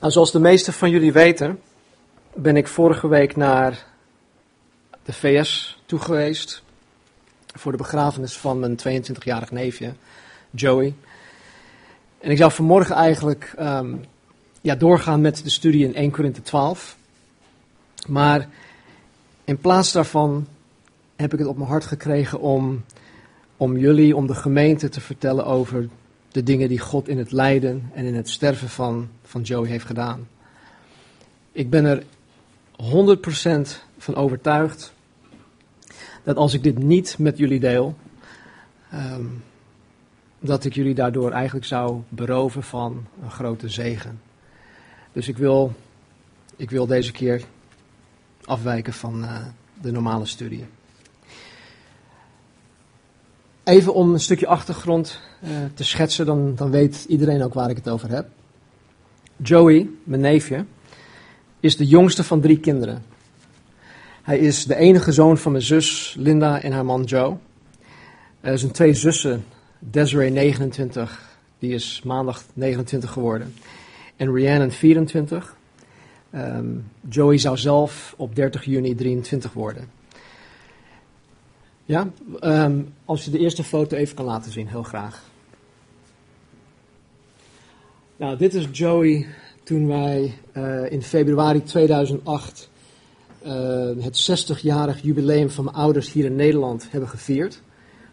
Nou, zoals de meesten van jullie weten, ben ik vorige week naar de VS toe geweest voor de begrafenis van mijn 22-jarig neefje, Joey. En ik zou vanmorgen eigenlijk ehm, ja, doorgaan met de studie in 1 Korinthe 12. Maar in plaats daarvan heb ik het op mijn hart gekregen om, om jullie, om de gemeente te vertellen over de dingen die God in het lijden en in het sterven van, van Joey heeft gedaan. Ik ben er 100% van overtuigd dat als ik dit niet met jullie deel, ehm, dat ik jullie daardoor eigenlijk zou beroven van een grote zegen. Dus ik wil, ik wil deze keer afwijken van uh, de normale studie. Even om een stukje achtergrond te schetsen, dan, dan weet iedereen ook waar ik het over heb. Joey, mijn neefje, is de jongste van drie kinderen. Hij is de enige zoon van mijn zus Linda en haar man Joe. Uh, zijn twee zussen, Desiree 29, die is maandag 29 geworden, en Rhiannon 24. Um, Joey zou zelf op 30 juni 23 worden. Ja, um, als je de eerste foto even kan laten zien, heel graag. Nou, dit is Joey toen wij uh, in februari 2008 uh, het 60-jarig jubileum van mijn ouders hier in Nederland hebben gevierd.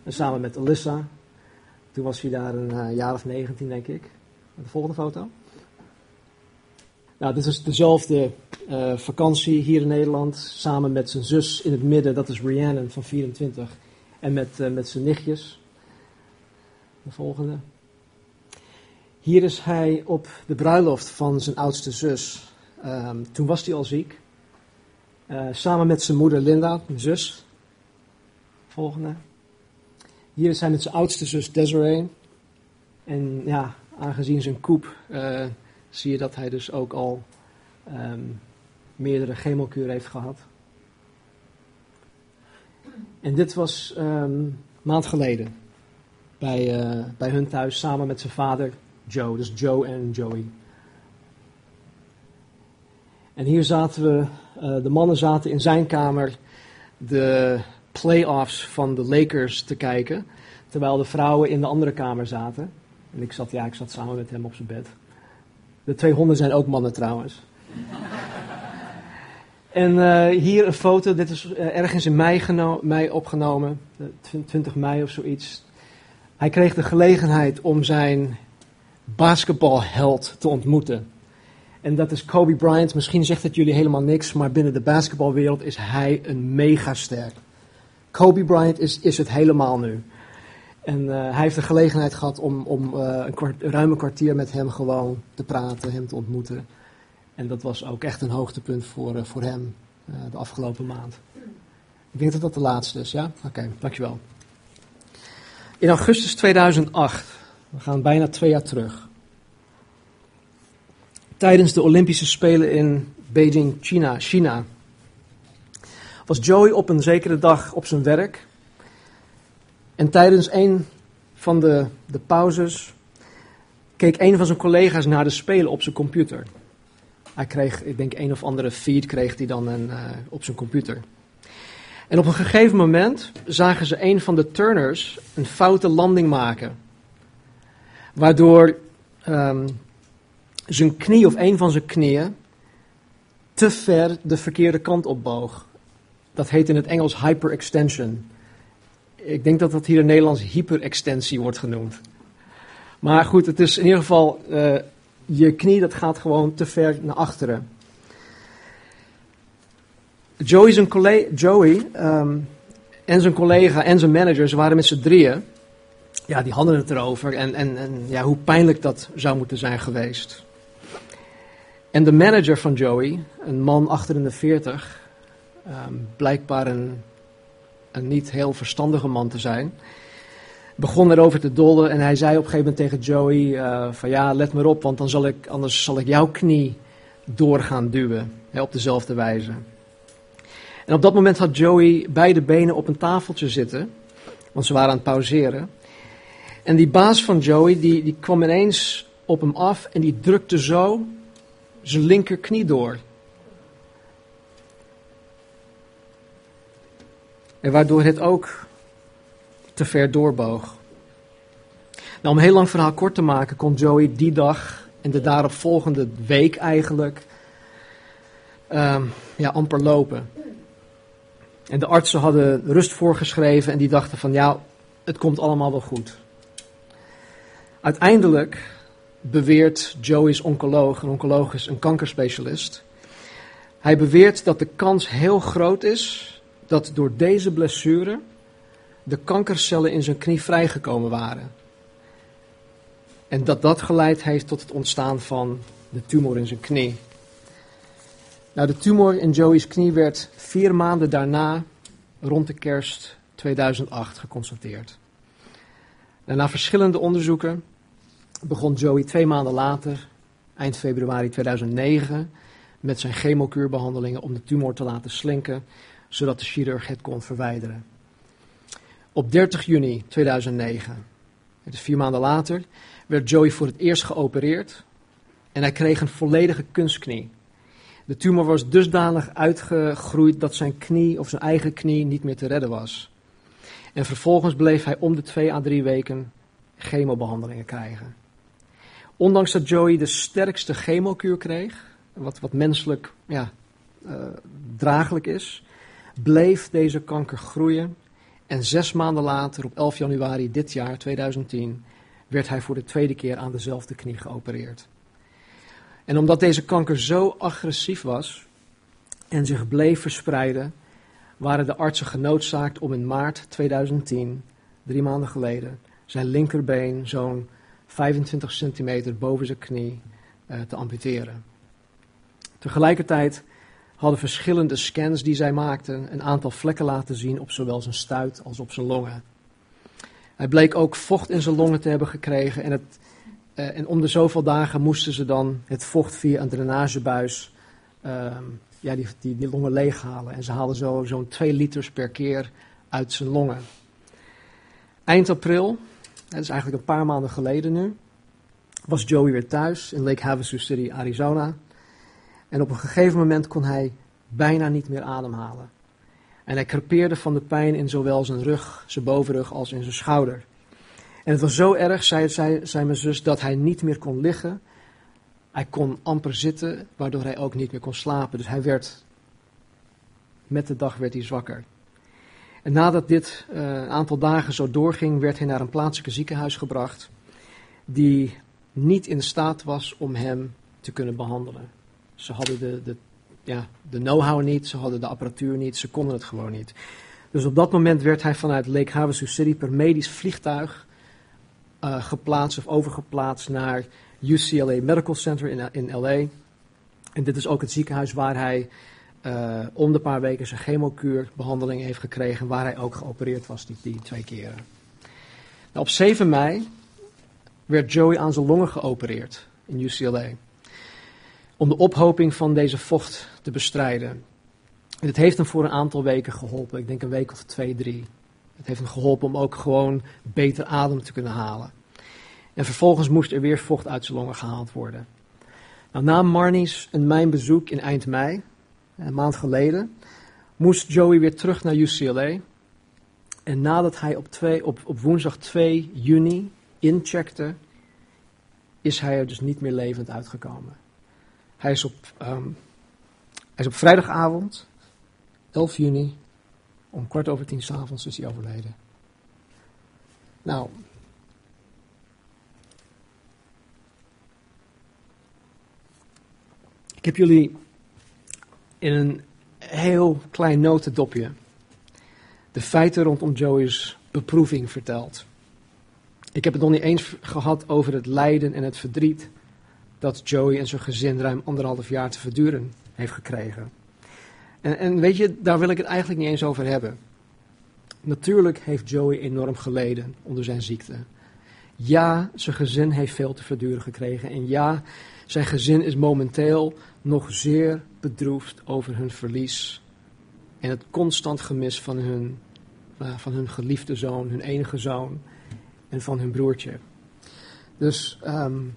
En samen met Alyssa. Toen was hij daar een uh, jaar of 19, denk ik. De volgende foto. Nou, dit is dezelfde vakantie hier in Nederland. Samen met zijn zus in het midden, dat is Rhiannon van 24. En met, met zijn nichtjes. De volgende. Hier is hij op de bruiloft van zijn oudste zus. Um, toen was hij al ziek. Uh, samen met zijn moeder Linda, mijn zus. Volgende. Hier is hij met zijn oudste zus Desiree. En ja, aangezien zijn koep uh, zie je dat hij dus ook al um, meerdere chemokuren heeft gehad. En dit was een maand geleden bij, uh, bij hun thuis samen met zijn vader Joe. Dus Joe en Joey. En hier zaten we, uh, de mannen zaten in zijn kamer de playoffs van de Lakers te kijken. Terwijl de vrouwen in de andere kamer zaten. En ik zat, ja, ik zat samen met hem op zijn bed. De twee honden zijn ook mannen trouwens. en uh, hier een foto, dit is uh, ergens in mei, mei opgenomen, 20 mei of zoiets. Hij kreeg de gelegenheid om zijn basketbalheld te ontmoeten. En dat is Kobe Bryant. Misschien zegt het jullie helemaal niks, maar binnen de basketbalwereld is hij een megaster. Kobe Bryant is, is het helemaal nu. En uh, hij heeft de gelegenheid gehad om, om uh, een, ruime kwartier met hem gewoon te praten, hem te ontmoeten. En dat was ook echt een hoogtepunt voor, uh, voor hem de afgelopen maand. Ik denk dat dat de laatste is, ja? Oké, dankjewel. In augustus 2008, we gaan bijna twee jaar terug. Tijdens de Olympische Spelen in Beijing, China, China was Joey op een zekere dag op zijn werk. En tijdens een van de, de pauzes keek een van zijn collega's naar de spelen op zijn computer. Hij kreeg, ik denk, een of andere feed kreeg hij dan een, uh, op zijn computer. En op een gegeven moment zagen ze een van de turners een foute landing maken. Waardoor um, zijn knie of een van zijn knieën te ver de verkeerde kant opboog. Dat heet in het Engels hyperextension. Ik denk dat dat hier in Nederlands hyperextensie wordt genoemd. Maar goed, het is in ieder geval, uh, je knie dat gaat gewoon te ver naar achteren. Joey, Joey um, en zijn collega en zijn manager, ze waren met z'n drieën. Ja, die hadden het erover en, en, en ja, hoe pijnlijk dat zou moeten zijn geweest. En de manager van Joey, een man achter in de 40, um, blijkbaar een, een niet heel verstandige man te zijn, begon erover te dollen en hij zei op een gegeven moment tegen Joey uh, van ja, let maar op, want dan zal ik, anders zal ik jouw knie door gaan duwen, op dezelfde wijze. En op dat moment had Joey beide benen op een tafeltje zitten, want ze waren aan het pauzeren. En die baas van Joey, die, die kwam ineens op hem af en die drukte zo zijn linkerknie door. En waardoor het ook te ver doorboog. Nou, om heel lang verhaal kort te maken, kon Joey die dag en de daaropvolgende week eigenlijk um, ja, amper lopen. En de artsen hadden rust voorgeschreven en die dachten van ja, het komt allemaal wel goed. Uiteindelijk beweert Joey's oncoloog, een oncoloog is een kankerspecialist. Hij beweert dat de kans heel groot is dat door deze blessure de kankercellen in zijn knie vrijgekomen waren. En dat dat geleid heeft tot het ontstaan van de tumor in zijn knie. Nou, de tumor in Joey's knie werd vier maanden daarna, rond de kerst 2008, geconstateerd. En na verschillende onderzoeken begon Joey twee maanden later, eind februari 2009, met zijn chemokuurbehandelingen om de tumor te laten slinken, zodat de chirurg het kon verwijderen. Op 30 juni 2009, het is vier maanden later, werd Joey voor het eerst geopereerd en hij kreeg een volledige kunstknie. De tumor was dusdanig uitgegroeid dat zijn knie of zijn eigen knie niet meer te redden was. En vervolgens bleef hij om de twee à drie weken chemobehandelingen krijgen. Ondanks dat Joey de sterkste chemokuur kreeg, wat, wat menselijk ja, uh, draaglijk is, bleef deze kanker groeien. En zes maanden later, op 11 januari dit jaar, 2010, werd hij voor de tweede keer aan dezelfde knie geopereerd. En omdat deze kanker zo agressief was en zich bleef verspreiden, waren de artsen genoodzaakt om in maart 2010, drie maanden geleden, zijn linkerbeen zo'n 25 centimeter boven zijn knie uh, te amputeren. Tegelijkertijd hadden verschillende scans die zij maakten een aantal vlekken laten zien op zowel zijn stuit als op zijn longen. Hij bleek ook vocht in zijn longen te hebben gekregen en, het, uh, en om de zoveel dagen moesten ze dan het vocht via een drainagebuis uh, ja, die, die, die, longen leeghalen. En ze haalden zo, zo'n 2 liters per keer uit zijn longen. Eind april, dat is eigenlijk een paar maanden geleden nu, was Joey weer thuis in Lake Havasu City, Arizona. En op een gegeven moment kon hij bijna niet meer ademhalen. En hij crepeerde van de pijn in zowel zijn rug, zijn bovenrug als in zijn schouder. En het was zo erg, zei, zei, zei mijn zus, dat hij niet meer kon liggen. Hij kon amper zitten, waardoor hij ook niet meer kon slapen. Dus hij werd, met de dag werd hij zwakker. En nadat dit uh, een aantal dagen zo doorging, werd hij naar een plaatselijke ziekenhuis gebracht, die niet in staat was om hem te kunnen behandelen. Ze hadden de, de, ja, de know-how niet, ze hadden de apparatuur niet, ze konden het gewoon niet. Dus op dat moment werd hij vanuit Lake Havasu City per medisch vliegtuig uh, geplaatst of overgeplaatst naar UCLA Medical Center in, in LA. En dit is ook het ziekenhuis waar hij uh, om de paar weken zijn chemokuurbehandeling heeft gekregen, waar hij ook geopereerd was die, die twee keren. Nou, op 7 mei werd Joey aan zijn longen geopereerd in UCLA om de ophoping van deze vocht te bestrijden. En het heeft hem voor een aantal weken geholpen, ik denk een week of twee, drie. Het heeft hem geholpen om ook gewoon beter adem te kunnen halen. En vervolgens moest er weer vocht uit zijn longen gehaald worden. Nou, na Marnie's en mijn bezoek in eind mei, een maand geleden, moest Joey weer terug naar UCLA. En nadat hij op, op, op woensdag 2 juni incheckte, is hij er dus niet meer levend uitgekomen. Hij is op, um, hij is op vrijdagavond, 11 juni, om kwart over tien s'avonds is hij overleden. Nou, ik heb jullie in een heel klein notendopje de feiten rondom Joey's beproeving verteld. Ik heb het nog niet eens gehad over het lijden en het verdriet dat Joey en zijn gezin ruim anderhalf jaar te verduren heeft gekregen. En, en weet je, daar wil ik het eigenlijk niet eens over hebben. Natuurlijk heeft Joey enorm geleden onder zijn ziekte. Ja, zijn gezin heeft veel te verduren gekregen. En ja, zijn gezin is momenteel nog zeer bedroefd over hun verlies. En het constant gemis van hun, uh, van hun geliefde zoon, hun enige zoon. En van hun broertje. Dus um,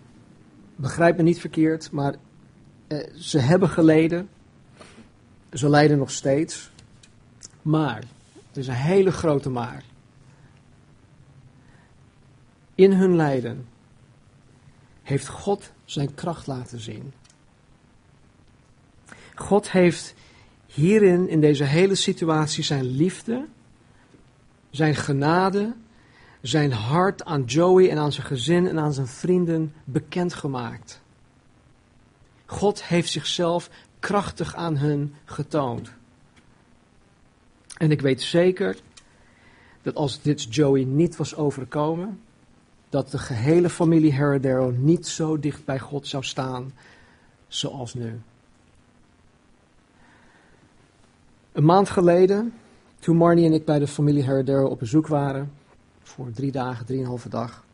begrijp me niet verkeerd, maar eh, ze hebben geleden, ze lijden nog steeds, maar, er is een hele grote maar. In hun lijden heeft God zijn kracht laten zien. God heeft hierin, in deze hele situatie, zijn liefde, zijn genade, zijn hart aan Joey en aan zijn gezin en aan zijn vrienden bekendgemaakt. God heeft zichzelf krachtig aan hen getoond. En ik weet zeker dat als dit Joey niet was overkomen, dat de gehele familie Heredero niet zo dicht bij God zou staan zoals nu. Een maand geleden, toen Marnie en ik bij de familie Heredero op bezoek waren, voor drie dagen, drieënhalve dag,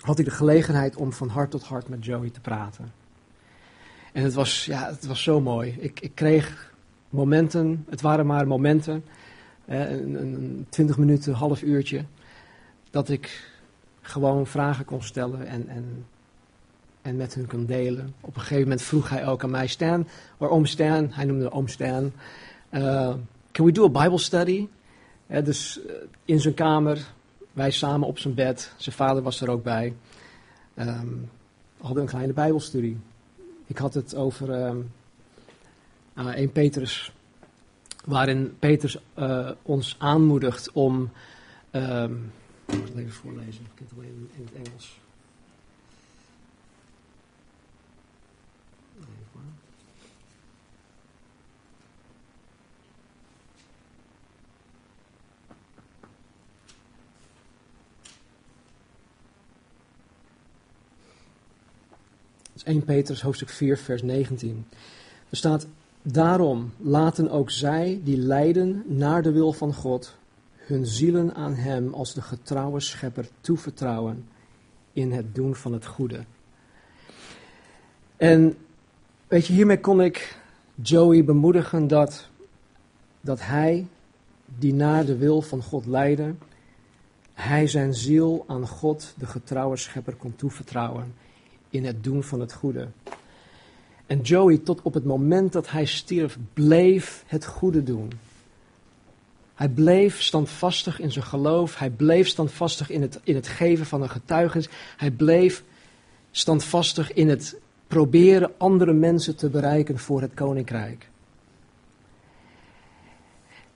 had ik de gelegenheid om van hart tot hart met Joey te praten. En het was, ja, het was zo mooi. Ik, ik kreeg momenten, het waren maar momenten, een, een twintig minuten, half uurtje, dat ik gewoon vragen kon stellen en, en, en met hun kon delen. Op een gegeven moment vroeg hij ook aan mij, Stan, oom Stan, hij noemde oom Stan, uh, can we do a Bible study? dus uh, in zijn kamer, wij samen op zijn bed, zijn vader was er ook bij, um, hadden een kleine Bijbelstudie. Ik had het over um, uh, 1 Petrus, waarin Petrus ons aanmoedigt om... Um, ik zal het even voorlezen, ik heb het alleen in het Engels. Dat is 1 Petrus hoofdstuk 4 vers 19. Er staat, daarom laten ook zij die lijden naar de wil van God hun zielen aan Hem als de getrouwe schepper toevertrouwen in het doen van het goede. En weet je, hiermee kon ik Joey bemoedigen dat, dat hij, die naar de wil van God leidde, hij zijn ziel aan God, de getrouwe schepper, kon toevertrouwen in het doen van het goede. En Joey, tot op het moment dat hij stierf, bleef het goede doen. Hij bleef standvastig in zijn geloof. Hij bleef standvastig in het, in het geven van een getuigenis. Hij bleef standvastig in het proberen andere mensen te bereiken voor het koninkrijk.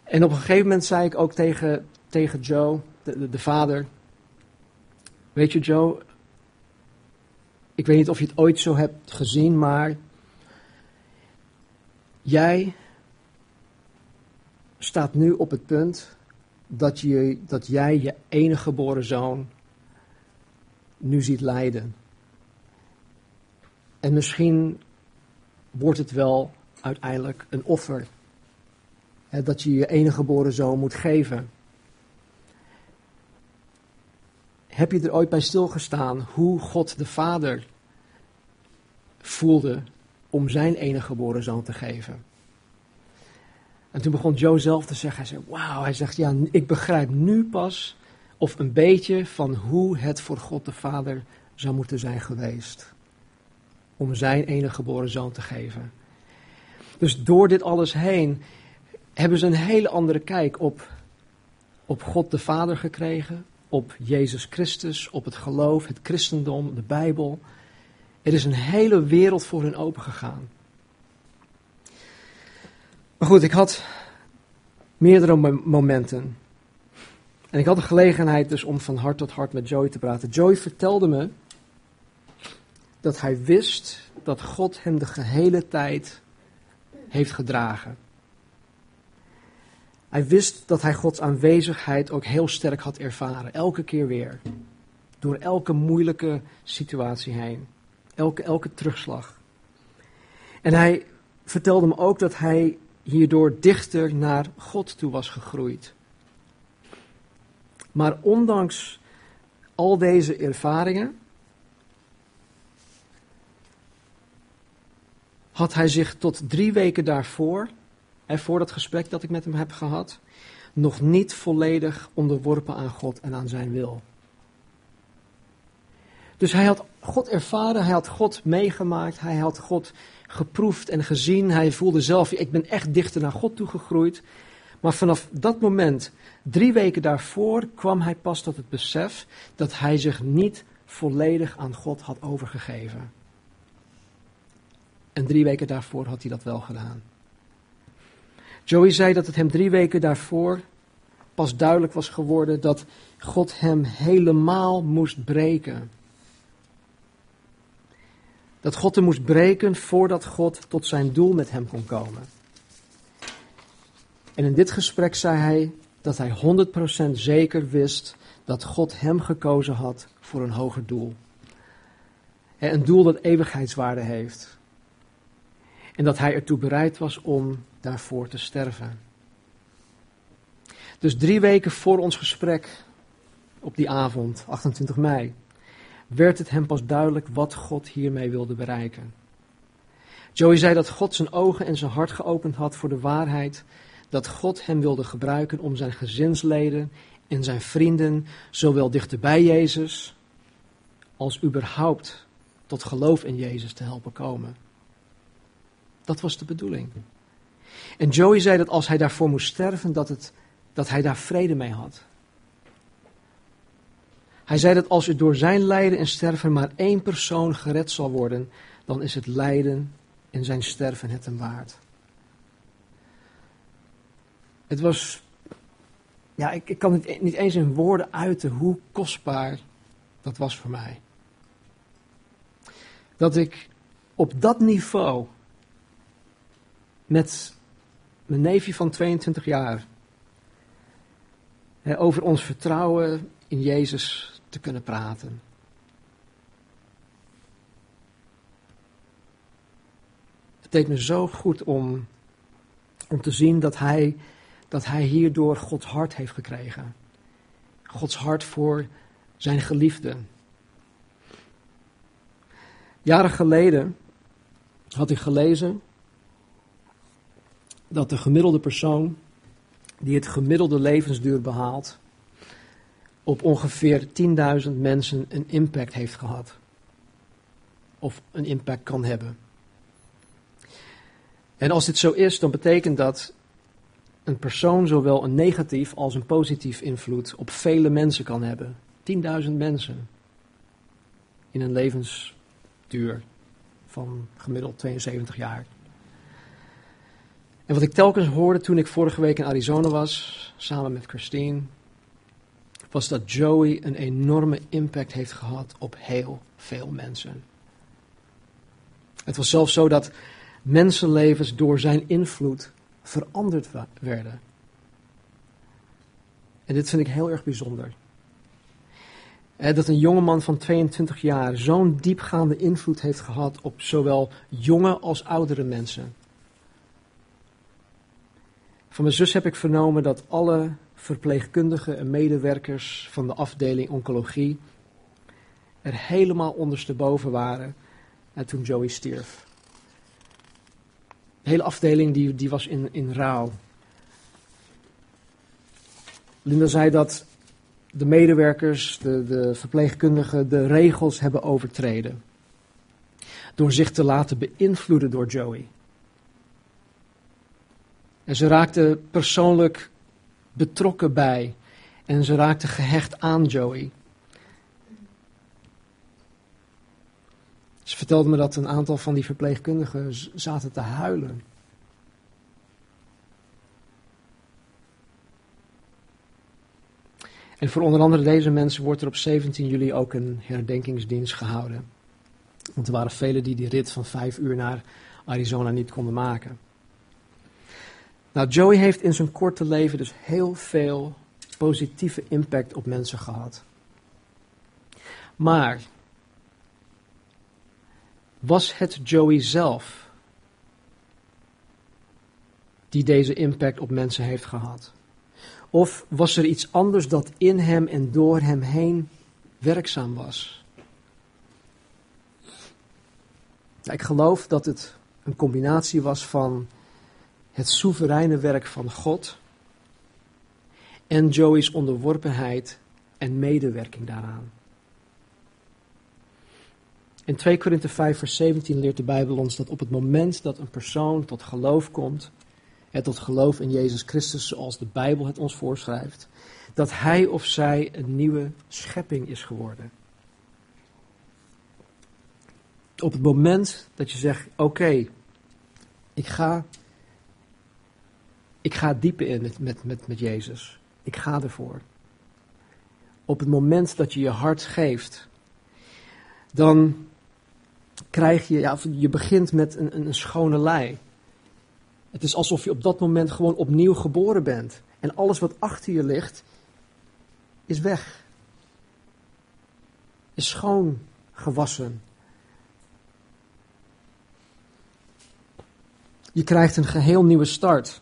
En op een gegeven moment zei ik ook tegen, tegen Joe, de, de, de vader: Weet je, Joe, ik weet niet of je het ooit zo hebt gezien, maar jij staat nu op het punt dat, je, dat jij je enige geboren zoon nu ziet lijden. En misschien wordt het wel uiteindelijk een offer. Dat je je enige geboren zoon moet geven. Heb je er ooit bij stilgestaan hoe God de Vader voelde om zijn enige geboren zoon te geven? En toen begon Joe zelf te zeggen, hij zei, wauw, hij zegt, ja, ik begrijp nu pas of een beetje van hoe het voor God de Vader zou moeten zijn geweest. Om zijn enige geboren zoon te geven. Dus door dit alles heen hebben ze een hele andere kijk op, op God de Vader gekregen, op Jezus Christus, op het geloof, het christendom, de Bijbel. Er is een hele wereld voor hun opengegaan. Maar goed, ik had meerdere momenten. En ik had de gelegenheid dus om van hart tot hart met Joey te praten. Joey vertelde me dat hij wist dat God hem de gehele tijd heeft gedragen. Hij wist dat hij Gods aanwezigheid ook heel sterk had ervaren, elke keer weer. Door elke moeilijke situatie heen, elke, elke terugslag. En hij vertelde me ook dat hij hierdoor dichter naar God toe was gegroeid. Maar ondanks al deze ervaringen had hij zich tot drie weken daarvoor, en voor dat gesprek dat ik met hem heb gehad, nog niet volledig onderworpen aan God en aan zijn wil. Dus hij had God ervaren, hij had God meegemaakt, hij had God geproefd en gezien. Hij voelde zelf, ik ben echt dichter naar God toegegroeid. Maar vanaf dat moment, drie weken daarvoor, kwam hij pas tot het besef dat hij zich niet volledig aan God had overgegeven. En drie weken daarvoor had hij dat wel gedaan. Joey zei dat het hem drie weken daarvoor pas duidelijk was geworden dat God hem helemaal moest breken. Dat God hem moest breken voordat God tot zijn doel met hem kon komen. En in dit gesprek zei hij dat hij 100% zeker wist dat God hem gekozen had voor een hoger doel. Een doel dat eeuwigheidswaarde heeft. En dat hij ertoe bereid was om daarvoor te sterven. Dus drie weken voor ons gesprek op die avond, 28 mei, werd het hem pas duidelijk wat God hiermee wilde bereiken. Joey zei dat God zijn ogen en zijn hart geopend had voor de waarheid dat God hem wilde gebruiken om zijn gezinsleden en zijn vrienden, zowel dichterbij Jezus als überhaupt tot geloof in Jezus te helpen komen. Dat was de bedoeling. En Joey zei dat als hij daarvoor moest sterven, dat, het, dat hij daar vrede mee had. Hij zei dat als er door zijn lijden en sterven maar één persoon gered zal worden, dan is het lijden en zijn sterven het hem waard. Het was, ja, ik, ik kan het niet eens in woorden uiten hoe kostbaar dat was voor mij. Dat ik op dat niveau met mijn neefje van 22 jaar over ons vertrouwen in Jezus te kunnen praten. Het deed me zo goed om, om te zien dat hij, dat hij hierdoor Gods hart heeft gekregen. Gods hart voor zijn geliefde. Jaren geleden had ik gelezen dat de gemiddelde persoon die het gemiddelde levensduur behaalt, op ongeveer 10.000 mensen een impact heeft gehad. Of een impact kan hebben. En als dit zo is, dan betekent dat een persoon zowel een negatief als een positief invloed op vele mensen kan hebben. 10.000 mensen in een levensduur van gemiddeld 72 jaar. En wat ik telkens hoorde toen ik vorige week in Arizona was, samen met Christine, was dat Joey een enorme impact heeft gehad op heel veel mensen. Het was zelfs zo dat mensenlevens door zijn invloed veranderd werden. En dit vind ik heel erg bijzonder. Dat een jongeman van 22 jaar zo'n diepgaande invloed heeft gehad op zowel jonge als oudere mensen. Van mijn zus heb ik vernomen dat alle verpleegkundigen en medewerkers van de afdeling oncologie er helemaal ondersteboven waren en toen Joey stierf. De hele afdeling die, die was in, in rouw. Linda zei dat de medewerkers, de, de verpleegkundigen, de regels hebben overtreden. Door zich te laten beïnvloeden door Joey. En ze raakte persoonlijk betrokken bij. En ze raakte gehecht aan Joey. Ze vertelde me dat een aantal van die verpleegkundigen zaten te huilen. En voor onder andere deze mensen wordt er op 17 juli ook een herdenkingsdienst gehouden. Want er waren velen die die rit van vijf uur naar Arizona niet konden maken. Nou, Joey heeft in zijn korte leven dus heel veel positieve impact op mensen gehad. Maar was het Joey zelf die deze impact op mensen heeft gehad? Of was er iets anders dat in hem en door hem heen werkzaam was? ik geloof dat het een combinatie was van het soevereine werk van God en Joey's onderworpenheid en medewerking daaraan. In 2 Korinthe 5 vers 17 leert de Bijbel ons dat op het moment dat een persoon tot geloof komt, het tot geloof in Jezus Christus zoals de Bijbel het ons voorschrijft, dat hij of zij een nieuwe schepping is geworden. Op het moment dat je zegt, oké, ik ga, ik ga dieper in met, met, met, met Jezus. Ik ga ervoor. Op het moment dat je je hart geeft, dan krijg je, ja, je begint met een, een, een schone lei. Het is alsof je op dat moment gewoon opnieuw geboren bent. En alles wat achter je ligt, is weg. Is schoon gewassen. Je krijgt een geheel nieuwe start.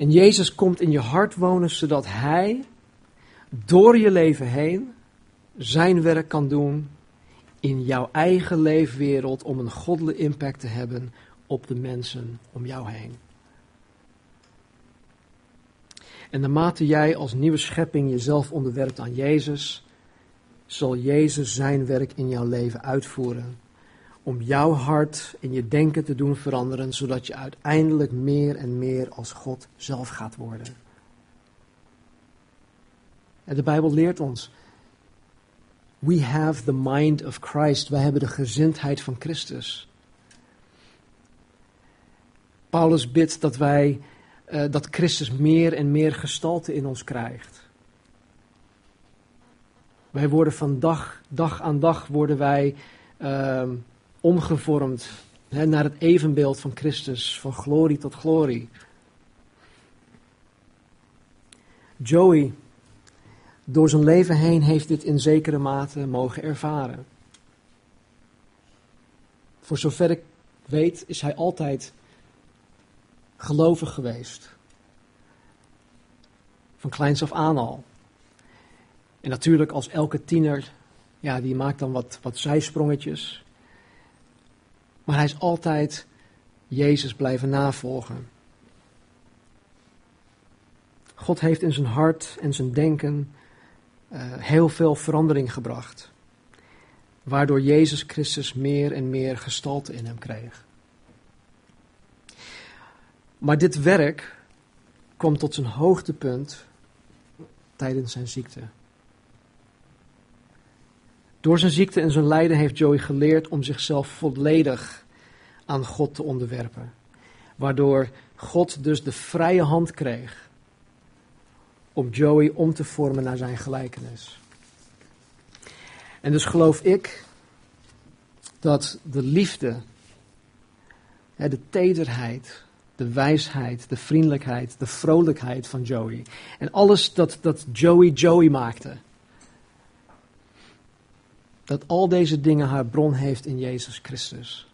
En Jezus komt in je hart wonen zodat Hij door je leven heen zijn werk kan doen in jouw eigen leefwereld om een goddelijke impact te hebben op de mensen om jou heen. En naarmate jij als nieuwe schepping jezelf onderwerpt aan Jezus, zal Jezus zijn werk in jouw leven uitvoeren. Om jouw hart en je denken te doen veranderen, zodat je uiteindelijk meer en meer als God zelf gaat worden. En de Bijbel leert ons. We have the mind of Christ. Wij hebben de gezindheid van Christus. Paulus bidt dat wij, uh, dat Christus meer en meer gestalte in ons krijgt. Wij worden van dag, dag aan dag worden wij uh, omgevormd hè, naar het evenbeeld van Christus, van glorie tot glorie. Joey, door zijn leven heen heeft dit in zekere mate mogen ervaren. Voor zover ik weet, is hij altijd gelovig geweest. Van kleins af aan al. En natuurlijk als elke tiener, ja, die maakt dan wat, wat zijsprongetjes. Maar hij is altijd Jezus blijven navolgen. God heeft in zijn hart en zijn denken uh, heel veel verandering gebracht. Waardoor Jezus Christus meer en meer gestalte in hem kreeg. Maar dit werk kwam tot zijn hoogtepunt tijdens zijn ziekte. Door zijn ziekte en zijn lijden heeft Joey geleerd om zichzelf volledig aan God te onderwerpen. Waardoor God dus de vrije hand kreeg om Joey om te vormen naar zijn gelijkenis. En dus geloof ik dat de liefde, de tederheid, de wijsheid, de vriendelijkheid, de vrolijkheid van Joey en alles dat, dat Joey Joey maakte, dat al deze dingen haar bron heeft in Jezus Christus.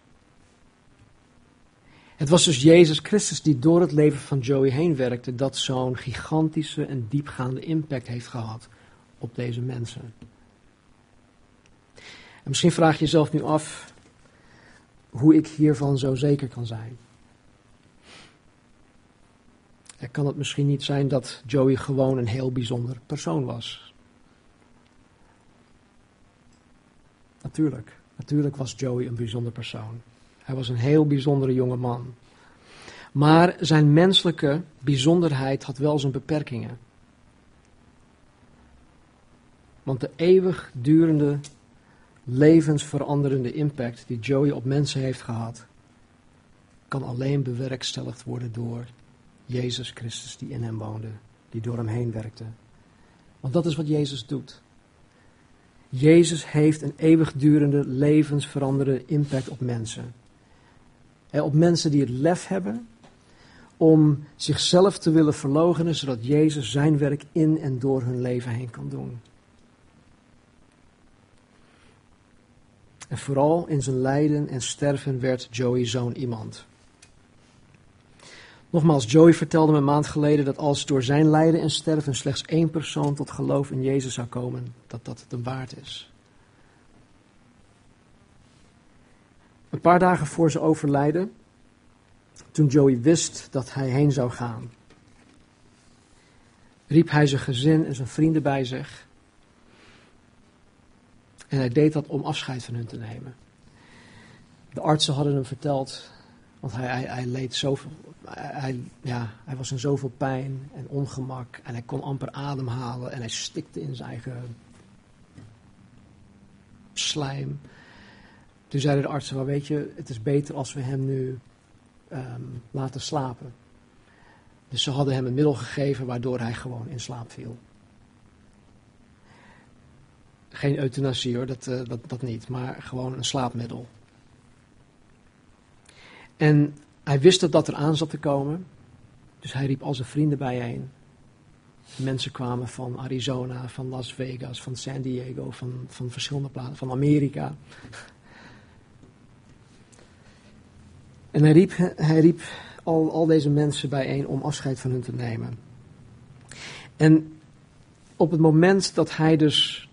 Het was dus Jezus Christus die door het leven van Joey heen werkte, dat zo'n gigantische en diepgaande impact heeft gehad op deze mensen. En misschien vraag je jezelf nu af hoe ik hiervan zo zeker kan zijn. Er kan het misschien niet zijn dat Joey gewoon een heel bijzonder persoon was. Natuurlijk, natuurlijk was Joey een bijzonder persoon. Hij was een heel bijzondere jonge man. Maar zijn menselijke bijzonderheid had wel zijn beperkingen. Want de eeuwig durende, levensveranderende impact die Joey op mensen heeft gehad, kan alleen bewerkstelligd worden door Jezus Christus die in hem woonde, die door hem heen werkte. Want dat is wat Jezus doet. Jezus heeft een eeuwigdurende, levensveranderende impact op mensen. op mensen die het lef hebben om zichzelf te willen verloochenen, zodat Jezus zijn werk in en door hun leven heen kan doen. En vooral in zijn lijden en sterven werd Joey zo'n iemand. Nogmaals, Joey vertelde me een maand geleden dat als door zijn lijden en sterven slechts één persoon tot geloof in Jezus zou komen, dat dat een waard is. Een paar dagen voor zijn overlijden, toen Joey wist dat hij heen zou gaan, riep hij zijn gezin en zijn vrienden bij zich. En hij deed dat om afscheid van hun te nemen. De artsen hadden hem verteld, want hij, hij, hij leed zoveel. Hij, ja, hij was in zoveel pijn en ongemak. En hij kon amper ademhalen. En hij stikte in zijn eigen slijm. Toen zeiden de artsen: Weet je, het is beter als we hem nu ehm, laten slapen. Dus ze hadden hem een middel gegeven waardoor hij gewoon in slaap viel. Geen euthanasie hoor, dat, dat, dat niet, maar gewoon een slaapmiddel. En hij wist dat dat er aan zat te komen, dus hij riep al zijn vrienden bijeen. Mensen kwamen van Arizona, van Las Vegas, van San Diego, van, van verschillende plaatsen, van Amerika. En hij riep, hij riep al, al deze mensen bijeen om afscheid van hun te nemen. En op het moment dat hij dus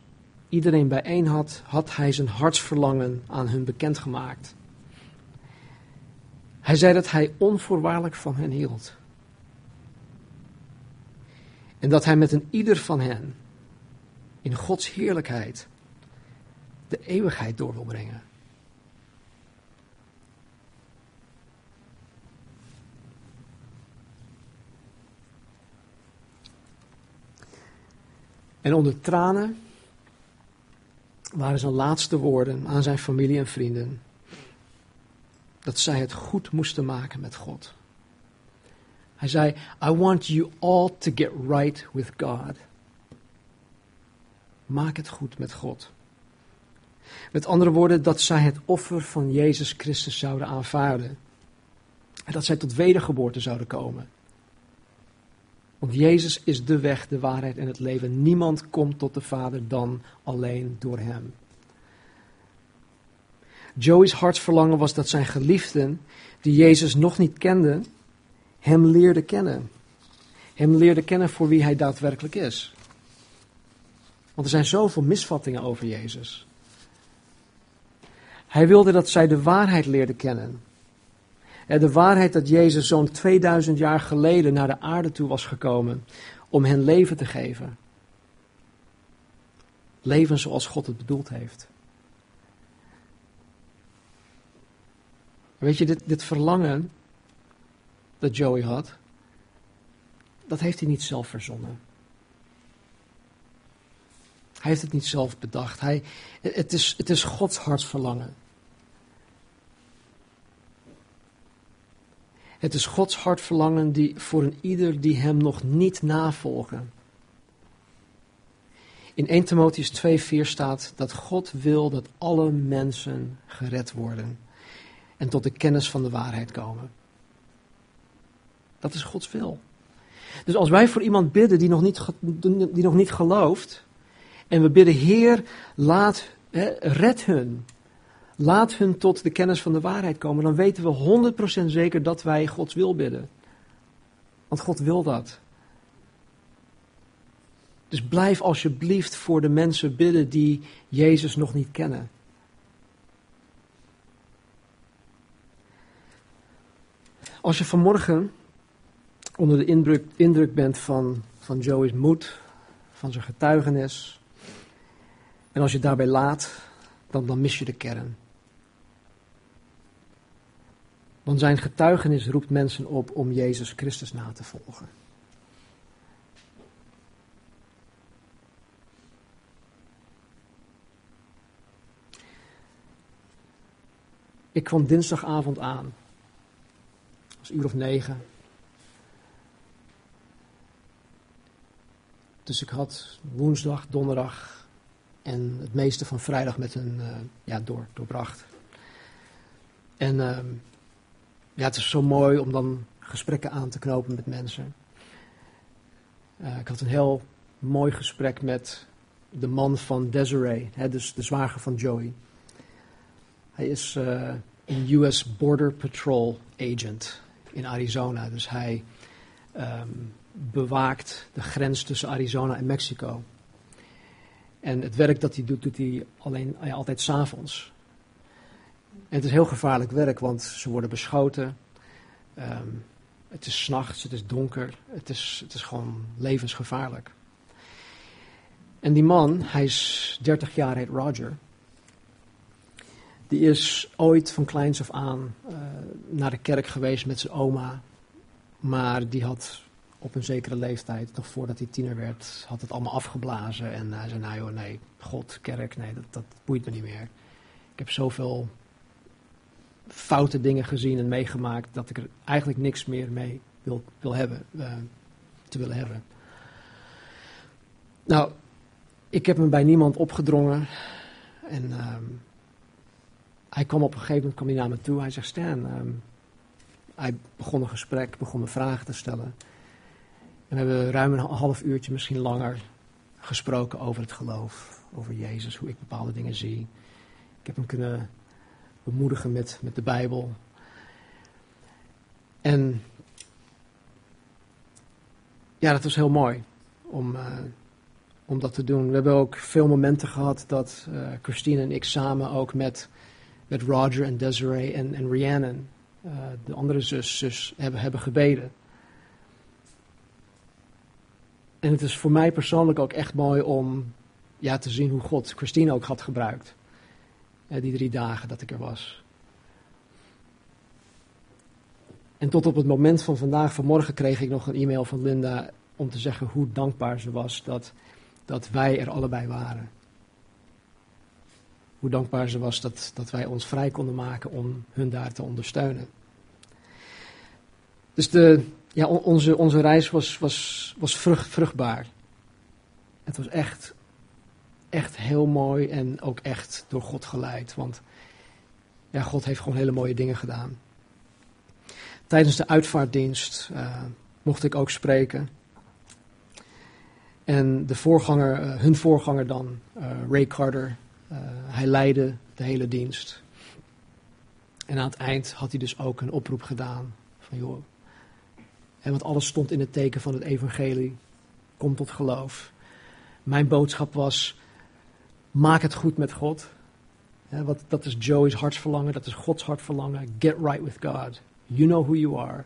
iedereen bijeen had, had hij zijn hartsverlangen aan hun bekendgemaakt. Hij zei dat hij onvoorwaardelijk van hen hield. En dat hij met een ieder van hen in Gods heerlijkheid de eeuwigheid door wil brengen. En onder tranen waren zijn laatste woorden aan zijn familie en vrienden dat zij het goed moesten maken met God. Hij zei: I want you all to get right with God. Maak het goed met God. Met andere woorden, dat zij het offer van Jezus Christus zouden aanvaarden. En dat zij tot wedergeboorte zouden komen. Want Jezus is de weg, de waarheid en het leven. Niemand komt tot de Vader dan alleen door Hem. Joey's hartsverlangen was dat zijn geliefden, die Jezus nog niet kenden, Hem leerden kennen. Hem leerden kennen voor wie Hij daadwerkelijk is. Want er zijn zoveel misvattingen over Jezus. Hij wilde dat zij de waarheid leerden kennen. De waarheid dat Jezus zo'n 2000 jaar geleden naar de aarde toe was gekomen om hen leven te geven. Leven zoals God het bedoeld heeft. Weet je, dit, dit verlangen dat Joey had, dat heeft hij niet zelf verzonnen. Hij heeft het niet zelf bedacht. Hij, het, is, het is Gods hartsverlangen. Het is Gods hartverlangen die voor een ieder die hem nog niet navolgen. In 1 Timotheus 2,4 staat dat God wil dat alle mensen gered worden en tot de kennis van de waarheid komen. Dat is Gods wil. Dus als wij voor iemand bidden die nog niet, die nog niet gelooft, en we bidden, Heer, laat, hè, red hun. Laat hun tot de kennis van de waarheid komen. Dan weten we 100% zeker dat wij Gods wil bidden. Want God wil dat. Dus blijf alsjeblieft voor de mensen bidden die Jezus nog niet kennen. Als je vanmorgen onder de indruk, indruk bent van, van Joey's moed, van zijn getuigenis, en als je daarbij laat, dan, dan mis je de kern. Want zijn getuigenis roept mensen op om Jezus Christus na te volgen. Ik kwam dinsdagavond aan was een uur of negen. Dus ik had woensdag, donderdag en het meeste van vrijdag met een uh, ja, door, doorbracht. En uh, ja, het is zo mooi om dan gesprekken aan te knopen met mensen. Uh, ik had een heel mooi gesprek met de man van Desiree, dus de zwager van Joey. Hij is uh, een US Border Patrol agent in Arizona. Dus hij um, bewaakt de grens tussen Arizona en Mexico. En het werk dat hij doet, doet hij alleen, ja, altijd s'avonds. En het is heel gevaarlijk werk, want ze worden beschoten. Um, het is s'nachts, het is donker, het is, het is gewoon levensgevaarlijk. En die man, hij is 30 jaar, heet Roger. Die is ooit van kleins af aan uh, naar de kerk geweest met zijn oma. Maar die had op een zekere leeftijd, nog voordat hij tiener werd, had het allemaal afgeblazen. En hij zei, nou joh, nee, God, kerk, nee, dat, dat boeit me niet meer. Ik heb zoveel foute dingen gezien en meegemaakt dat ik er eigenlijk niks meer mee wil, wil hebben, uh, te willen hebben. Nou, ik heb me bij niemand opgedrongen. En um, hij kwam op een gegeven moment kwam hij naar me toe. Hij zegt, Stan, um, hij begon een gesprek, begon me vragen te stellen. En we hebben ruim een half uurtje, misschien langer, gesproken over het geloof. Over Jezus, hoe ik bepaalde dingen zie. Ik heb hem kunnen bemoedigen met, met de Bijbel. En ja, dat was heel mooi om, uh, om dat te doen. We hebben ook veel momenten gehad dat uh, Christine en ik samen ook met, met Roger en Desiree en, en Rhiannon, uh, de andere zus, hebben, hebben gebeden. En het is voor mij persoonlijk ook echt mooi om ja, te zien hoe God Christine ook had gebruikt. Uh, die drie dagen dat ik er was. En tot op het moment van vandaag, vanmorgen, kreeg ik nog een e-mail van Linda om te zeggen hoe dankbaar ze was dat dat wij er allebei waren. Hoe dankbaar ze was dat, dat wij ons vrij konden maken om hun daar te ondersteunen. Dus de, ja, onze, onze reis was, was, was vrucht, vruchtbaar. Het was echt, echt heel mooi en ook echt door God geleid. Want ja, God heeft gewoon hele mooie dingen gedaan. Tijdens de uitvaartdienst uh, mocht ik ook spreken. En de voorganger, uh, hun voorganger dan, uh, Ray Carter, hij leidde de hele dienst. En aan het eind had hij dus ook een oproep gedaan van joh, hè, want alles stond in het teken van het evangelie, kom tot geloof. Mijn boodschap was, maak het goed met God. Hè, wat, dat is Joey's hartsverlangen, dat is Gods hartverlangen. Get right with God. You know who you are.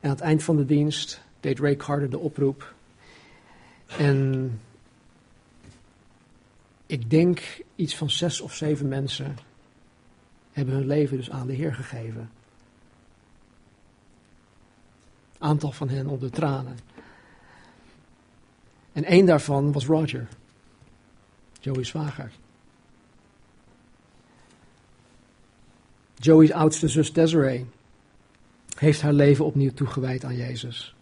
En aan het eind van de dienst deed Ray Carter de oproep. En ik denk iets van zes of zeven mensen hebben hun leven dus aan de Heer gegeven. Aantal van hen onder tranen. En één daarvan was Roger, Joey's zwager. Joey's oudste zus Desiree heeft haar leven opnieuw toegewijd aan Jezus.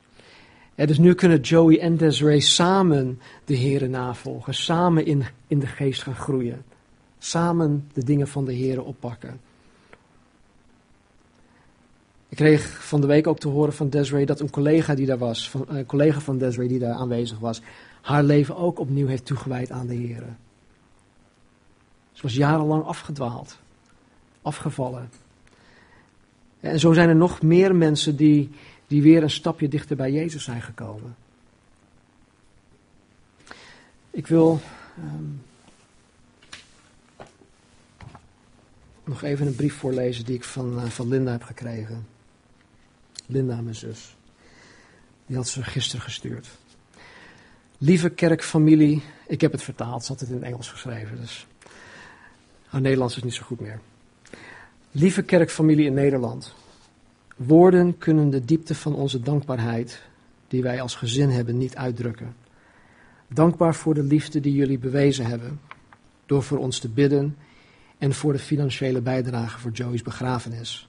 Dus nu kunnen Joey en Desiree samen de Here navolgen, samen in, in de geest gaan groeien, samen de dingen van de Here oppakken. Ik kreeg van de week ook te horen van Desiree dat een collega die daar was, van, een collega van Desiree die daar aanwezig was, haar leven ook opnieuw heeft toegewijd aan de Here. Ze was jarenlang afgedwaald, afgevallen. En zo zijn er nog meer mensen die, die weer een stapje dichter bij Jezus zijn gekomen. Ik wil um, nog even een brief voorlezen die ik van, uh, van Linda heb gekregen. Linda, mijn zus. Die had ze gisteren gestuurd. Lieve kerkfamilie, ik heb het vertaald, ze had het in Engels geschreven, dus haar Nederlands is niet zo goed meer. Lieve kerkfamilie in Nederland. Woorden kunnen de diepte van onze dankbaarheid, die wij als gezin hebben, niet uitdrukken. Dankbaar voor de liefde die jullie bewezen hebben, door voor ons te bidden en voor de financiële bijdrage voor Joey's begrafenis.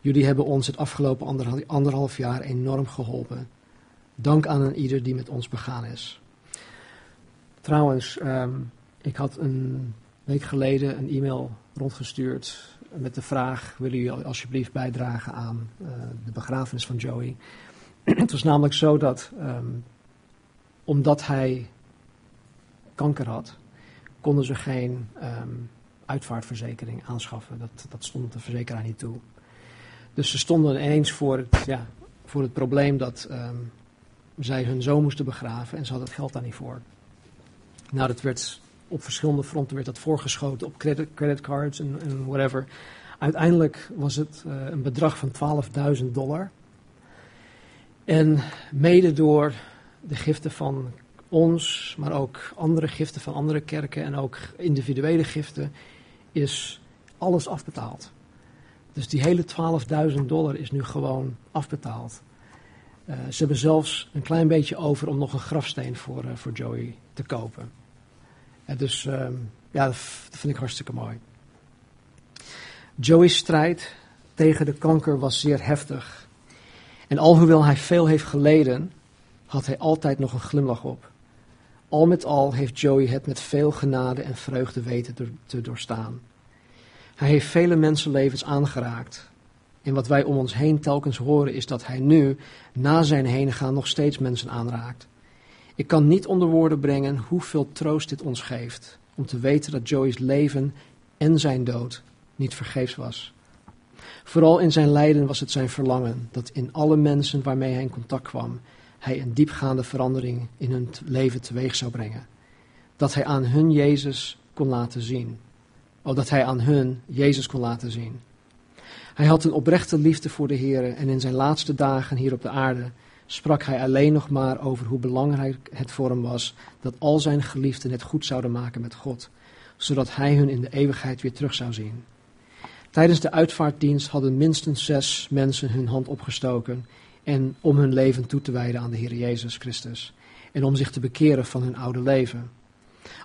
Jullie hebben ons het afgelopen anderhalf jaar enorm geholpen. Dank aan een ieder die met ons begaan is. Trouwens, um, ik had een week geleden een e-mail rondgestuurd met de vraag: willen jullie alsjeblieft bijdragen aan uh, de begrafenis van Joey? het was namelijk zo dat, um, omdat hij kanker had, konden ze geen um, uitvaartverzekering aanschaffen. Dat, dat stond de verzekeraar niet toe. Dus ze stonden ineens voor het, ja, voor het probleem dat um, zij hun zoon moesten begraven en ze hadden het geld daar niet voor. Nou, dat werd op verschillende fronten werd dat voorgeschoten op credit, creditcards en, en whatever. Uiteindelijk was het uh, een bedrag van 12.000 dollar. En mede door de giften van ons, maar ook andere giften van andere kerken en ook individuele giften, is alles afbetaald. Dus die hele 12.000 dollar is nu gewoon afbetaald. Uh, ze hebben zelfs een klein beetje over om nog een grafsteen voor, uh, voor Joey te kopen. Dus um, ja, dat vind ik hartstikke mooi. Joey's strijd tegen de kanker was zeer heftig. En alhoewel hij veel heeft geleden, had hij altijd nog een glimlach op. Al met al heeft Joey het met veel genade en vreugde weten te doorstaan. Hij heeft vele mensenlevens aangeraakt. En wat wij om ons heen telkens horen is dat hij nu, na zijn heen gaan, nog steeds mensen aanraakt. Ik kan niet onder woorden brengen hoeveel troost dit ons geeft, om te weten dat Joey's leven en zijn dood niet vergeefs was. Vooral in zijn lijden was het zijn verlangen dat in alle mensen waarmee hij in contact kwam, hij een diepgaande verandering in hun leven teweeg zou brengen. Dat hij aan hun Jezus kon laten zien. Oh, dat hij aan hun Jezus kon laten zien. Hij had een oprechte liefde voor de Heer en in zijn laatste dagen hier op de aarde sprak hij alleen nog maar over hoe belangrijk het voor hem was dat al zijn geliefden het goed zouden maken met God, zodat hij hun in de eeuwigheid weer terug zou zien. Tijdens de uitvaartdienst hadden minstens zes mensen hun hand opgestoken en om hun leven toe te wijden aan de Heer Jezus Christus en om zich te bekeren van hun oude leven.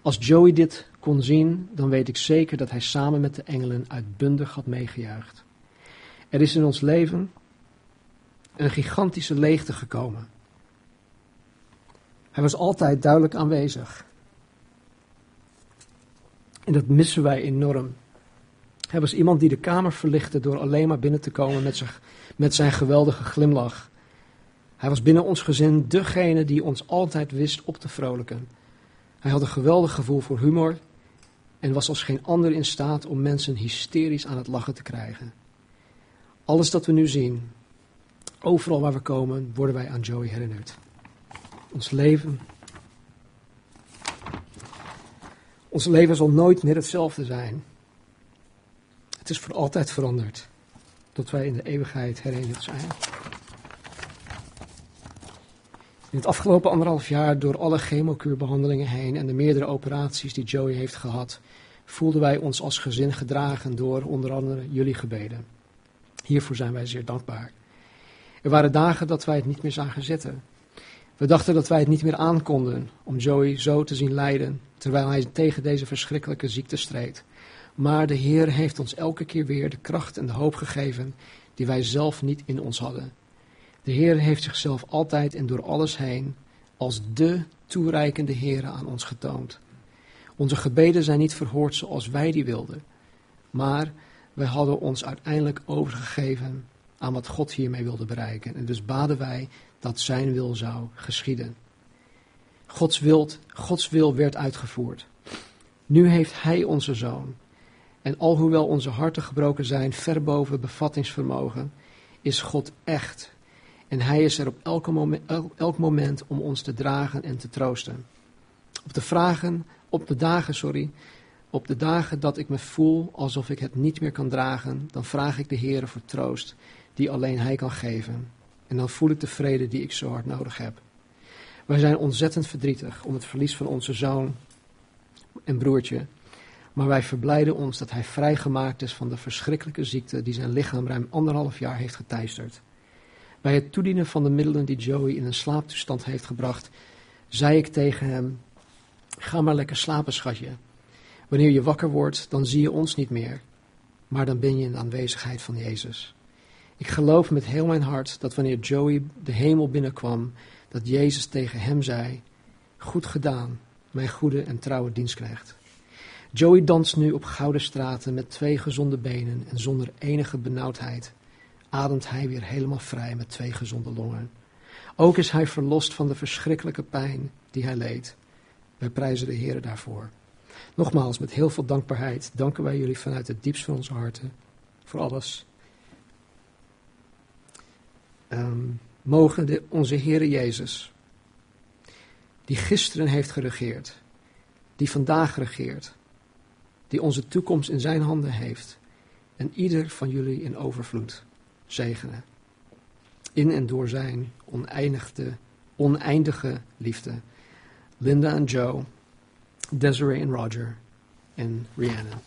Als Joey dit kon zien, dan weet ik zeker dat hij samen met de engelen uitbundig had meegejuicht. Er is in ons leven een gigantische leegte gekomen. Hij was altijd duidelijk aanwezig. En dat missen wij enorm. Hij was iemand die de kamer verlichtte door alleen maar binnen te komen met zijn, met zijn geweldige glimlach. Hij was binnen ons gezin degene die ons altijd wist op te vrolijken. Hij had een geweldig gevoel voor humor en was als geen ander in staat om mensen hysterisch aan het lachen te krijgen. Alles dat we nu zien, overal waar we komen, worden wij aan Joey herinnerd. Ons leven. Ons leven zal nooit meer hetzelfde zijn. Het is voor altijd veranderd, tot wij in de eeuwigheid herinnerd zijn. In het afgelopen anderhalf jaar, door alle chemokuurbehandelingen heen en de meerdere operaties die Joey heeft gehad, voelden wij ons als gezin gedragen door onder andere jullie gebeden. Hiervoor zijn wij zeer dankbaar. Er waren dagen dat wij het niet meer zagen zitten. We dachten dat wij het niet meer aankonden om Joey zo te zien lijden, terwijl hij tegen deze verschrikkelijke ziekte streed. Maar de Heer heeft ons elke keer weer de kracht en de hoop gegeven die wij zelf niet in ons hadden. De Heer heeft zichzelf altijd en door alles heen als de toereikende Heer aan ons getoond. Onze gebeden zijn niet verhoord zoals wij die wilden, maar wij hadden ons uiteindelijk overgegeven aan wat God hiermee wilde bereiken. En dus baden wij dat zijn wil zou geschieden. Gods wil, Gods wil werd uitgevoerd. Nu heeft Hij onze zoon. En alhoewel onze harten gebroken zijn, ver boven bevattingsvermogen, is God echt. En Hij is er op elke moment, elk moment om ons te dragen en te troosten. Op de vragen, op de dagen, sorry, op de dagen dat ik me voel alsof ik het niet meer kan dragen, dan vraag ik de Heer voor troost, die alleen Hij kan geven. En dan voel ik de vrede die ik zo hard nodig heb. Wij zijn ontzettend verdrietig om het verlies van onze zoon en broertje, maar wij verblijden ons dat hij vrijgemaakt is van de verschrikkelijke ziekte die zijn lichaam ruim anderhalf jaar heeft geteisterd. Bij het toedienen van de middelen die Joey in een slaaptoestand heeft gebracht, zei ik tegen hem: Ga maar lekker slapen, schatje. Wanneer je wakker wordt, dan zie je ons niet meer, maar dan ben je in de aanwezigheid van Jezus. Ik geloof met heel mijn hart dat wanneer Joey de hemel binnenkwam, dat Jezus tegen hem zei: Goed gedaan, mijn goede en trouwe dienstknecht. Joey danst nu op gouden straten met twee gezonde benen en zonder enige benauwdheid ademt hij weer helemaal vrij met twee gezonde longen. Ook is hij verlost van de verschrikkelijke pijn die hij leed. Wij prijzen de Heer daarvoor. Nogmaals, met heel veel dankbaarheid danken wij jullie vanuit het diepst van onze harten voor alles. Um, mogen de, onze Heere Jezus, die gisteren heeft geregeerd, die vandaag regeert, die onze toekomst in zijn handen heeft, en ieder van jullie in overvloed zegenen. In en door zijn oneindige, oneindige liefde. Linda en Joe, Desiree en Roger en Rhiannon.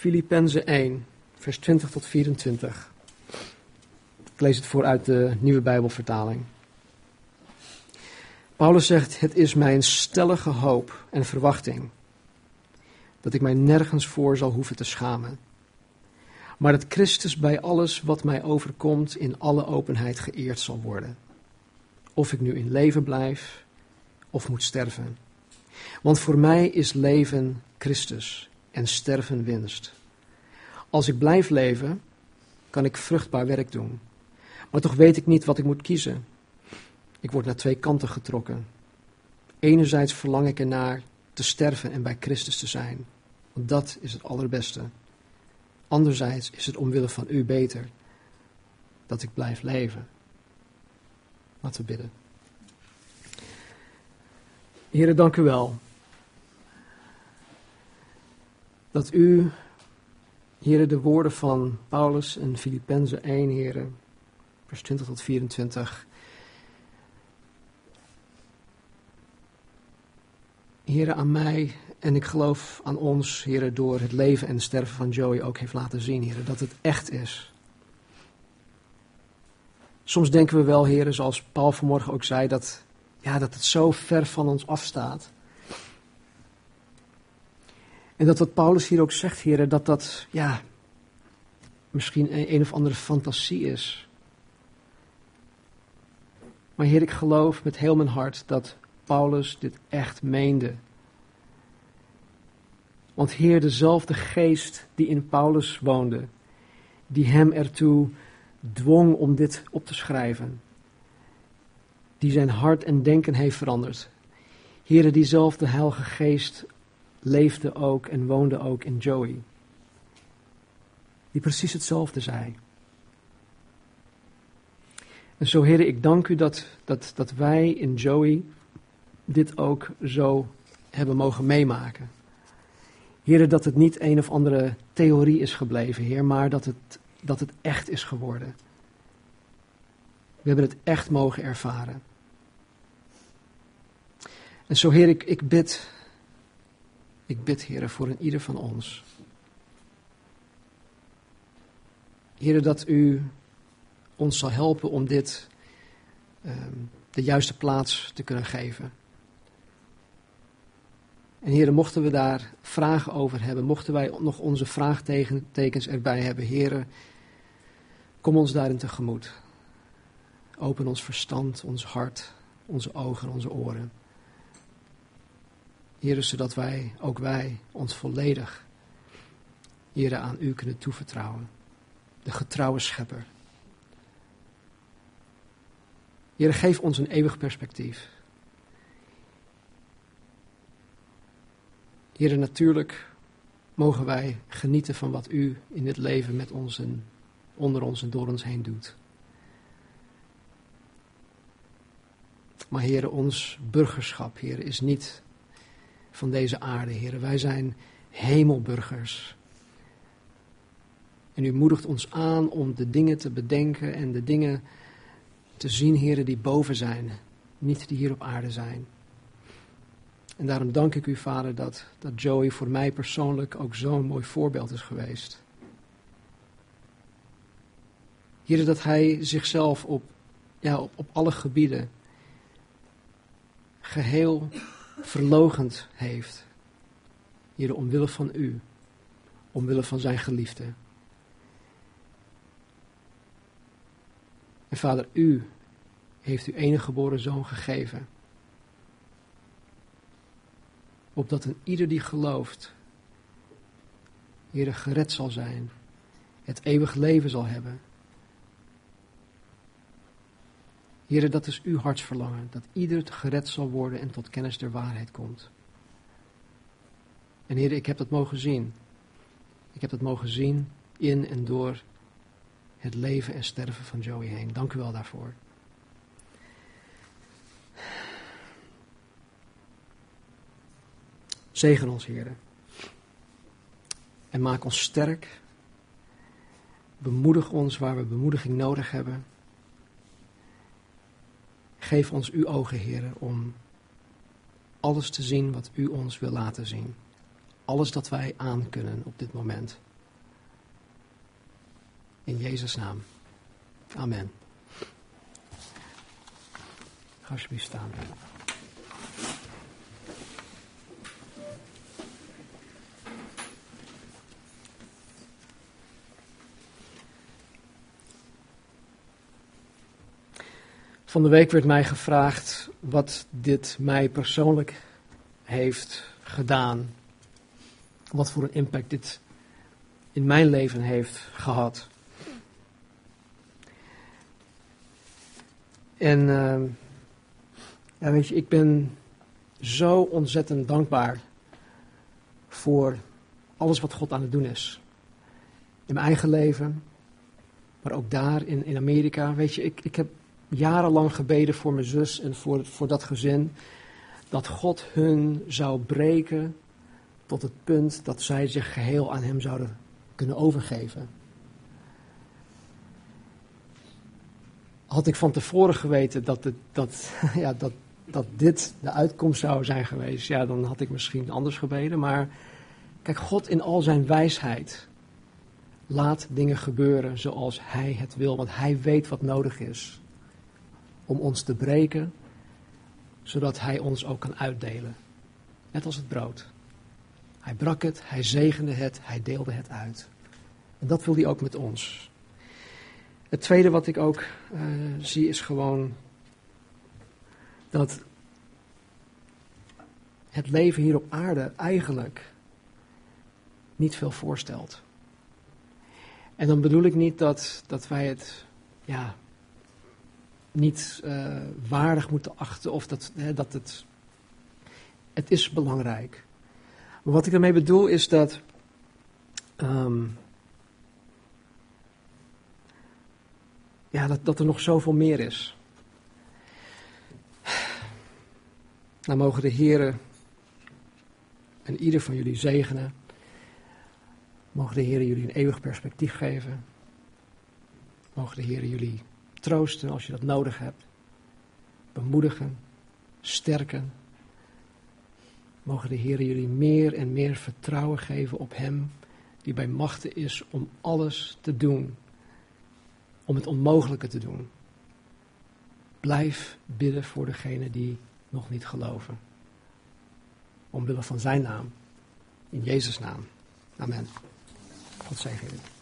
Filippenzen 1, vers 20 tot 24. Ik lees het voor uit de nieuwe Bijbelvertaling. Paulus zegt: Het is mijn stellige hoop en verwachting dat ik mij nergens voor zal hoeven te schamen. Maar dat Christus bij alles wat mij overkomt in alle openheid geëerd zal worden. Of ik nu in leven blijf of moet sterven. Want voor mij is leven Christus en sterven winst. Als ik blijf leven, kan ik vruchtbaar werk doen. Maar toch weet ik niet wat ik moet kiezen. Ik word naar twee kanten getrokken. Enerzijds verlang ik ernaar te sterven en bij Christus te zijn. Want dat is het allerbeste. Anderzijds is het omwille van u beter dat ik blijf leven. Laten we bidden. Heren, dank u wel. Dat u, heren, de woorden van Paulus en Filippenzen 1, heren, vers 20 tot 24, heren, aan mij en ik geloof aan ons, heren, door het leven en sterven van Joey ook heeft laten zien, heren, dat het echt is. Soms denken we wel, heren, zoals Paul vanmorgen ook zei, dat, ja, dat het zo ver van ons afstaat. En dat wat Paulus hier ook zegt, heren, dat dat, ja, misschien een, een of andere fantasie is. Maar heer, ik geloof met heel mijn hart dat Paulus dit echt meende. Want Heer, dezelfde geest die in Paulus woonde, die hem ertoe dwong om dit op te schrijven, die zijn hart en denken heeft veranderd. Heer, diezelfde heilige geest leefde ook en woonde ook in Joey. Die precies hetzelfde zei. En zo, Heer, ik dank u dat, dat, dat wij in Joey dit ook zo hebben mogen meemaken. Heer, dat het niet een of andere theorie is gebleven, Heer, maar dat het, dat het echt is geworden. We hebben het echt mogen ervaren. En zo, Heer, ik, ik bid, ik bid, Heer, voor een ieder van ons. Heer, dat u ons zal helpen om dit um, de juiste plaats te kunnen geven. En heren, mochten we daar vragen over hebben, mochten wij nog onze vraagtekens erbij hebben, heren, kom ons daarin tegemoet. Open ons verstand, ons hart, onze ogen, onze oren. Heren, zodat wij, ook wij, ons volledig, heren, aan u kunnen toevertrouwen. De getrouwe schepper. Heren, geef ons een eeuwig perspectief. Heren, natuurlijk mogen wij genieten van wat u in dit leven met ons en onder ons en door ons heen doet. Maar heren, ons burgerschap, heren, is niet van deze aarde, heren. Wij zijn hemelburgers. En u moedigt ons aan om de dingen te bedenken en de dingen te zien, heren, die boven zijn, niet die hier op aarde zijn. En daarom dank ik u, Vader, dat, dat Joey voor mij persoonlijk ook zo'n mooi voorbeeld is geweest. Hier dat hij zichzelf op, ja, op, op alle gebieden geheel verlogend heeft. Hier omwille van u, omwille van zijn geliefde. En Vader, u heeft uw enige geboren zoon gegeven opdat een ieder die gelooft, Heer, gered zal zijn, het eeuwig leven zal hebben. Heer, dat is uw hartsverlangen, dat ieder gered zal worden en tot kennis der waarheid komt. En Heer, ik heb dat mogen zien. Ik heb dat mogen zien in en door het leven en sterven van Joey heen. Dank u wel daarvoor. Zegen ons, Heer. En maak ons sterk. Bemoedig ons waar we bemoediging nodig hebben. Geef ons uw ogen, Heer, om alles te zien wat u ons wil laten zien. Alles dat wij aan kunnen op dit moment. In Jezus' naam. Amen. Ga alsjeblieft staan. Van de week werd mij gevraagd wat dit mij persoonlijk heeft gedaan. Wat voor een impact dit in mijn leven heeft gehad. En ja, weet je, ik ben zo ontzettend dankbaar voor alles wat God aan het doen is. In mijn eigen leven, maar ook daar in, in Amerika. Weet je, ik, ik heb jarenlang gebeden voor mijn zus en voor, voor dat gezin. Dat God hun zou breken tot het punt dat zij zich geheel aan Hem zouden kunnen overgeven. Had ik van tevoren geweten dat, het, dat, ja, dat, dat dit de uitkomst zou zijn geweest, ja, dan had ik misschien anders gebeden. Maar kijk, God in al zijn wijsheid laat dingen gebeuren zoals Hij het wil, want Hij weet wat nodig is om ons te breken, zodat Hij ons ook kan uitdelen. Net als het brood. Hij brak het, hij zegende het, hij deelde het uit. En dat wil hij ook met ons. Het tweede wat ik ook uh, zie is gewoon dat het leven hier op aarde eigenlijk niet veel voorstelt. En dan bedoel ik niet dat, dat wij het ja, niet uh, waardig moeten achten of dat, hè, dat het. Het is belangrijk. Maar wat ik ermee bedoel is dat. Um, ja, dat, dat er nog zoveel meer is. Nou mogen de heren en ieder van jullie zegenen. Mogen de heren jullie een eeuwig perspectief geven. Mogen de heren jullie troosten als je dat nodig hebt. Bemoedigen, sterken. Mogen de Heer jullie meer en meer vertrouwen geven op Hem, die bij machten is om alles te doen, om het onmogelijke te doen. Blijf bidden voor degenen die nog niet geloven. Omwille van Zijn naam, in Jezus' naam. Amen. God zegen jullie.